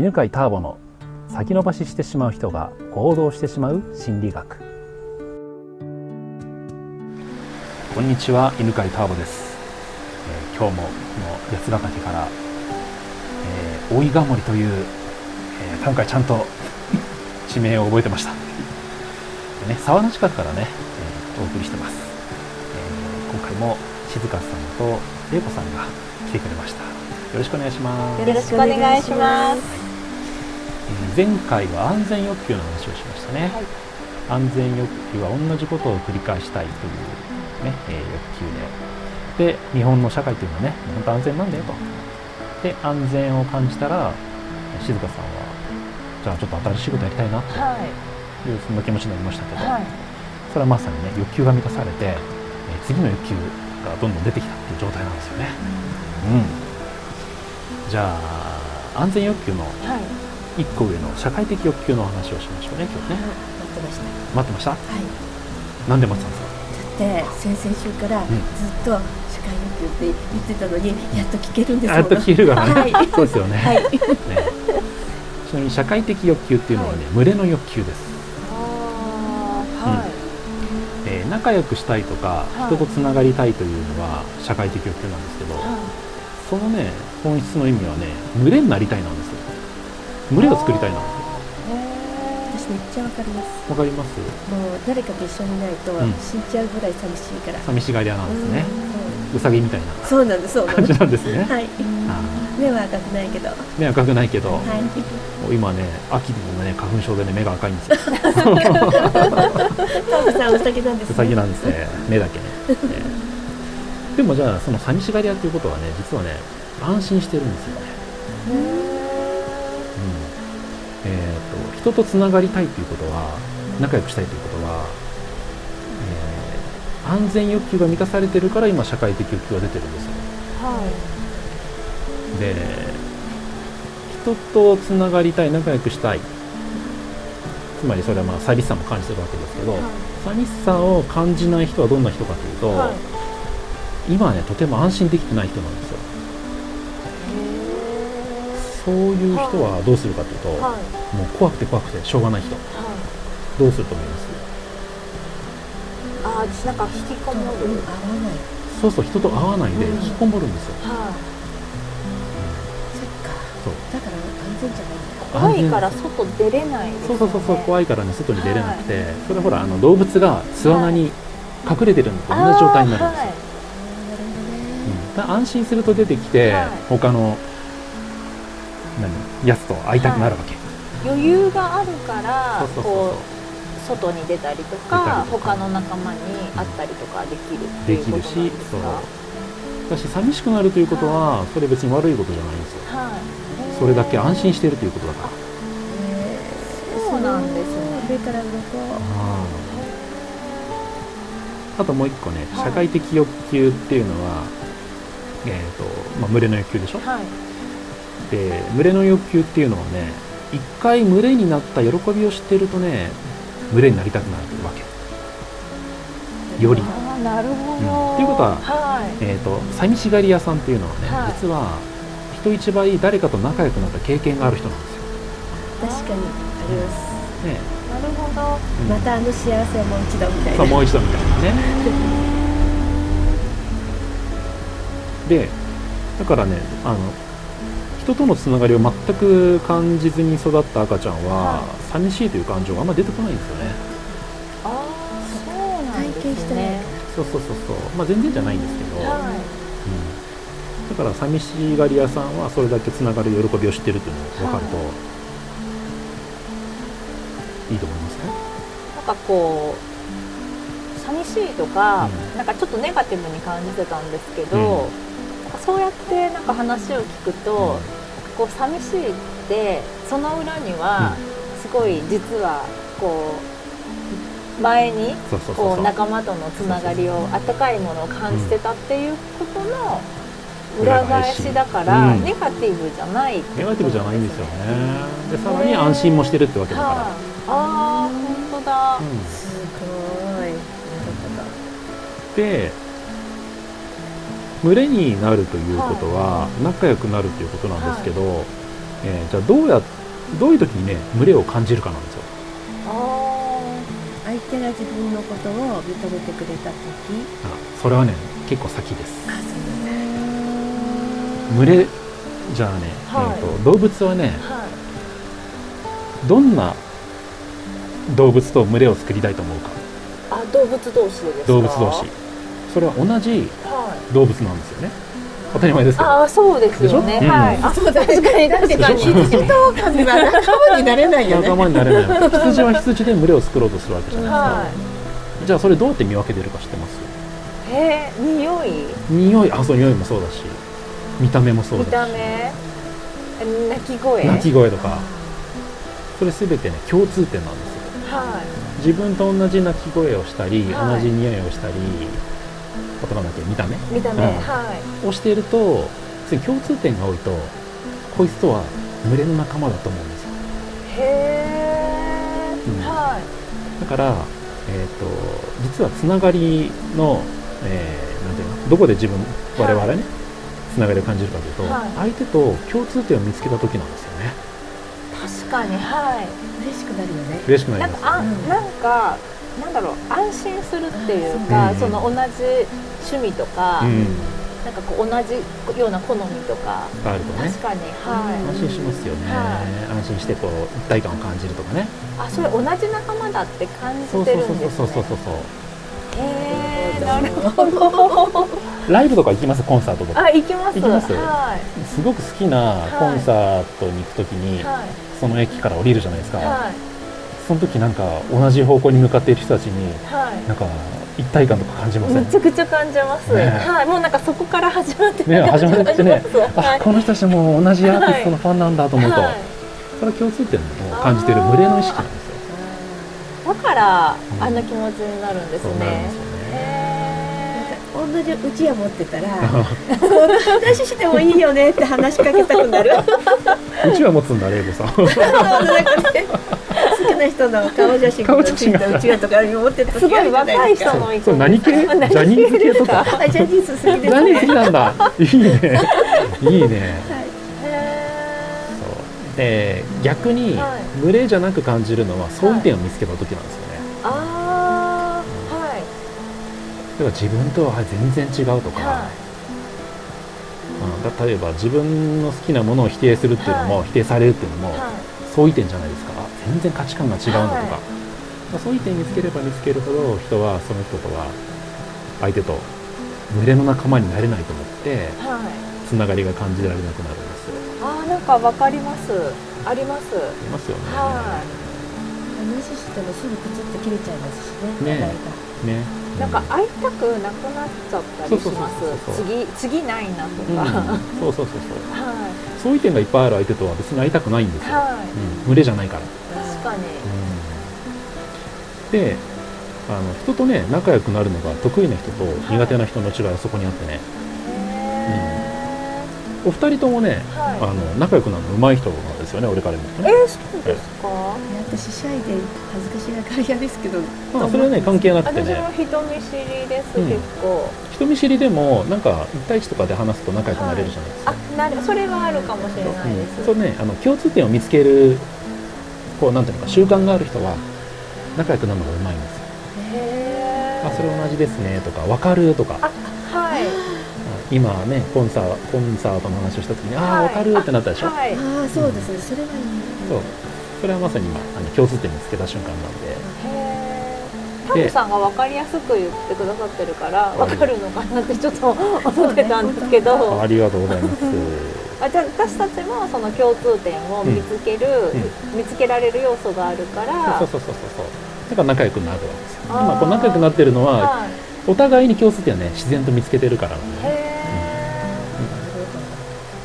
犬飼ターボの先延ばししてしまう人が行動してしまう心理学。こんにちは犬飼ターボです、えー、今日もこの八ヶ岳から、えー、大井川森という、えー、今回ちゃんと地名を覚えてました。ね、沢の近くからね、えー、お送りしてます、えー、今回も静香さんと玲子さんが来てくれました。よろしくお願いします。よろしくお願いします、はい前回は安全欲求の話をしましたね、はい、安全欲求は同じことを繰り返したいというね、えー、欲求で。で日本の社会というのはね本当安全なんだよと。で安全を感じたら静香さんはじゃあちょっと新しいことやりたいなと。い。う、そんな気持ちになりましたけど、はい、それはまさにね欲求が満たされて、えー、次の欲求がどんどん出てきたっていう状態なんですよね。うん、じゃあ安全欲求の、はい一個上の社会的欲求の話をしましょうね今日ね、待ってました。待ってました？はい。なんで待ってたんですか？だって先々週からずっと社会欲求って言ってたのに、やっと聞けるんですやっと聞けるからね、はい、そうですよね,、はい、ね。ちなみに社会的欲求っていうのはね、はい、群れの欲求です。はい、うん、えー、仲良くしたいとか、人とつながりたいというのは社会的欲求なんですけど、そのね本質の意味はね群れになりたいなんですよ群れを作りたいな。私めっちゃわかります。わかります？もう誰かと一緒にないと死んじゃうぐらい寂しいから、うん、寂しがり屋なんですね、うさぎみたいな。そうなんですそう感じなんですね。はい。目は赤くないけど。目は赤くないけど、はい、今ね秋でもね花粉症でね目が赤いんですよ。さんうさぎなんです、ね、うさぎなんですね。目だけね、ね、でもじゃあその寂しがり屋っていうことはね実はね安心してるんですよね人とつながりたいということは仲良くしたいということは、えー、安全欲求が満たされてるから今社会的欲求が出てるんですよ。はい、で人とつながりたい仲良くしたいつまりそれはまあ寂しさも感じてるわけですけど、はい、寂しさを感じない人はどんな人かというと、はい、今はねとても安心できてない人なんですよ。そういう人はどうするかというと、はい、もう怖くて怖くてしょうがない人、はい、どうすると思います？あ私なんか引きこもる、うん、合わないそうそう人と会わないで引きこもるんですよ、うん、はい、そっか。そう。だから安全じゃない怖いから外出れない、ね、そうそうそうそう怖いからね外に出れなくて、はい、それほらあの動物が巣穴に隠れてるのと同じ状態になるんですよ、はい。うん、安心すると出てきて、はい、他の何やつと会いたくなるわけ、はい、余裕があるからこう外に出たりとか他の仲間に会ったりとかできるっていうことなんですかだし寂しくなるということは、それ別に悪いことじゃないんですよ、はい、それだけ安心しているということだから。そうなんですね。上から鱗あともう一個ね、社会的欲求っていうのは、えーとまあ、群れの欲求でしょ、はい、で群れの欲求っていうのはね一回群れになった喜びを知ってるとね群れになりたくなるわけより。なるほど、うん、ということは、はい、えーと、寂しがり屋さんっていうのはね、はい、実は人一倍誰かと仲良くなった経験がある人なんですよ。確かにあります。ね、なるほど、うん、またあの幸せをもう一度みたいな。そうもう一度みたいなね。でだからねあの人とのつながりを全く感じずに育った赤ちゃんは、寂しいという感情があんまり出てこないんですよね。ああそうなんですね。そうそうそうそう。まあ全然じゃないんですけど、はい。うん、だから寂しがり屋さんはそれだけつながる喜びを知ってるっていうのが分かると、はい、いいと思いますね。なんかこう寂しいとか、うん、なんかちょっとネガティブに感じてたんですけど、うんそうやってなんか話を聞くと、こう寂しいってその裏にはすごい実はこう前にこう仲間とのつながりを温かいものを感じてたっていうことの裏返し。だから、ネガティブじゃない、ネガティブじゃないんですよね。でさらに安心もしてるってわけだから、ああ本当だ、うん、すごい。で群れになるということは仲良くなるということなんですけど、えーじゃあどうやどういう時にね群れを感じるかなんですよ。あ相手が自分のことを認めてくれた時。あそれはね結構先です。群れじゃあね、はい。えーと動物はねあはい。どんな動物と群れを作りたいと思うか。あ動物同士でですか？動物同士。それは同じはい動物なんですよね。当たり前ですああそうですよね。はい、うん。あそう確かに確かに。羊と狼は仲間になれないよね。仲間になれない。羊は羊で群れを作ろうとするわけじゃないですか、はじゃあそれどうやって見分けてるか知ってます？え匂い？匂い？あそう匂いもそうだし。見た目もそう見だし。た目？え鳴き声？鳴き声とか。それ全てね共通点なんですよ。は自分と同じ鳴き声をしたり、はい。同じ匂いをしたりあとなんだっけ見た目？い見た目、うん。はい。をしていると共通点が多いとこいつとは群れの仲間だと思うんですよ。へえ、うん。はい。だから、えー、と実はつながりの、えーなんていうの？どこで自分我々はね、つながりを感じるかというと、はい。相手と共通点を見つけた時なんですよね。確かにはい。嬉しくなるよね。嬉しくなります。なんかあ、うんなんだろう安心するっていうか、うん。その同じ趣味とか、うん。なんかこう同じような好みとかがあるとね。確かにはい、安心しますよね、は安心してこう一体感を感じるとかね。あそれ同じ仲間だって感じそうそうてるんですねそうそう。そうそうへえなるほど。ライブとか行きます？コンサートとか。あ行きます。行きます？はい。すごく好きなコンサートに行く時に、はい。その駅から降りるじゃないですか、はいその時なんか同じ方向に向かっている人たちにはい。なんか一体感とか感じません？めちゃくちゃ感じます、ねはいもうなんかそこから始まってね始まってね。あはいこの人たちも同じアーティストのファンなんだと思うと、はい。それは共通点を感じている群れの意識なんですよ。だからうんあんな気持ちになるんですそうんね。同じうちわ持ってたらこの話してもいいよねって話しかけたくなる。うちは持つんだレイボさん好きな人の顔写真がついたうちわとか持ってたーすごい時あるじゃな若いいですか。人も行くそう何系？ジ何ャニーズ系とか？あジャニーズ好きです。何好きなんだ？いいね。いいね。へそう。で逆にはい。群れじゃなく感じるのは相違点を見つけた時なんですよね、ーあーはい。だから自分とは全然違うとか、はうんだ例えば自分の好きなものを否定するっていうのも、はい。否定されるっていうのも、い。はい相違点じゃないですか全然価値観が違うんだとか、はい。まあ相違点見つければ見つけるほど人はその人とは相手と群れの仲間になれないと思ってはい。つながりが感じられなくなるんです。よあーなんかわかります。あります。ありますよね、は話してもすぐプツって切れちゃいますしね。ねねいなんか会いたくなくなっちゃったりします。そうそうそうそう次次ないなとうん。か、そうそうそうそう。は相違点がいっぱいある相手とは別に会いたくないんですよ、い。はうん、群れじゃないから、い確かに。うん、であの人とね仲良くなるのが得意な人と苦手な人の違いはそこにあってね。へお二人ともね、ーはい。あの仲良くなるの上手い人なんですよね俺から見るとね。えー、そうですか私シャイで恥ずかしがり屋ですけど。まあ、それはね関係なくて私ねも人見知りです、うん。結構。人見知りでもなんか1対1とかで話すと仲良くなれるじゃないですか、あなるそれはあるかもしれないです、うん、そうねあの共通点を見つけるこうなんていうのか習慣がある人は仲良くなるのが上手いんですよ。へー。あそれ同じですねとか分かるとか。あはい。今ねコンサコンサートの話をした時にああはい。分かるってなったでしょ、はい。ああそうですね。それはいい。そうそれはまさに今あの共通点見つけた瞬間なんで。タムさんが分かりやすく言ってくださってるから分かるのかなってちょっと思ってたんですけど、ありがとうございます。あじゃあ私たちもその共通点を見つける、見つけられる要素があるから。そうそうそうそうそうだから仲良くなるわけですよ今こう仲良くなってるのははいお互いに共通点をね自然と見つけてるからなんで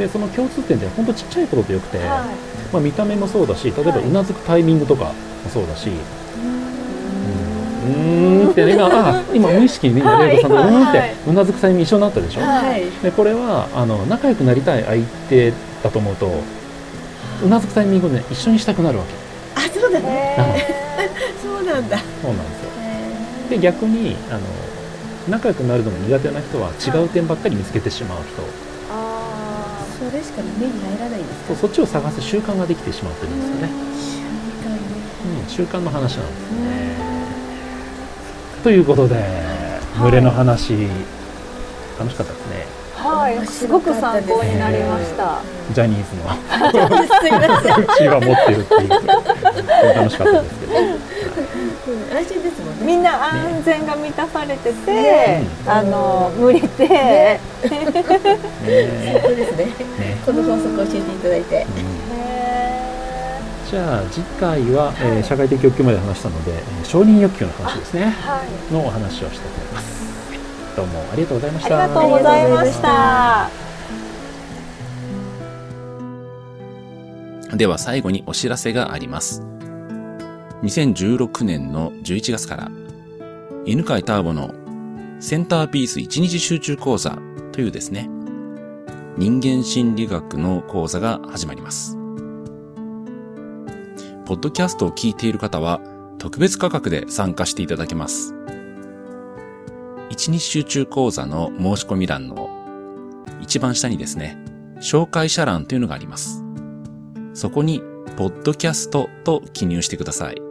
でその共通点って本当ちっちゃいことでよくて、ーはい。まあ、見た目もそうだし例えばはい。うなずくタイミングとかもそうだし、うーん。ってね今あ今無意識にねレイコさんとうーんっはてうなずくタイミング一緒になったでしょ、はい。でこれはあの仲良くなりたい相手だと思うとうなずくタイミングをね一緒にしたくなるわけ。あそうだね。へ そうなんだ。そうなんですよ。で逆にあの仲良くなるのが苦手な人は違う点ばっかり見つけてしまう人それしか目に入らないんですかそうそっちを探す習慣ができてしまってるんですよね、うん、習慣の話なんですね、ということで群れの話、楽しかったですね。はい、す。ごく参考になりました。ジャニーズの。う ちが 持ってるっていう楽しかったですけど。うん、安心ですもん。ねみんな安全が満たされてて、ね。あの無理で、ね。そうですね。ね。この法則を教えていただいて。へうん。じゃあ次回は、えー社会的欲求まで話したので、えー承認欲求の話ですね。ーはい、のお話をしたいと思います。どうもありがとうございまありしたがとうございました。では最後にお知らせがあります。2016年の11月から、犬飼ターボのセンターピース1日集中講座というですね、人間心理学の講座が始まります。ポッドキャストを聞いている方は特別価格で参加していただけます。1日集中講座の申し込み欄の一番下にですね、紹介者欄というのがあります。そこに、ポッドキャストと記入してください。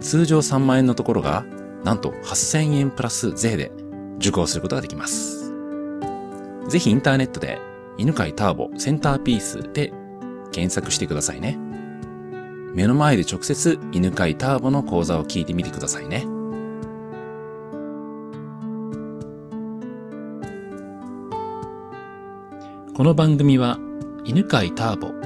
通常3万円のところが、なんと8000円プラス税で受講することができます。ぜひインターネットで、犬飼ターボセンターピースで検索してくださいね。目の前で直接犬飼ターボの講座を聞いてみてくださいね。この番組は、犬飼ターボ、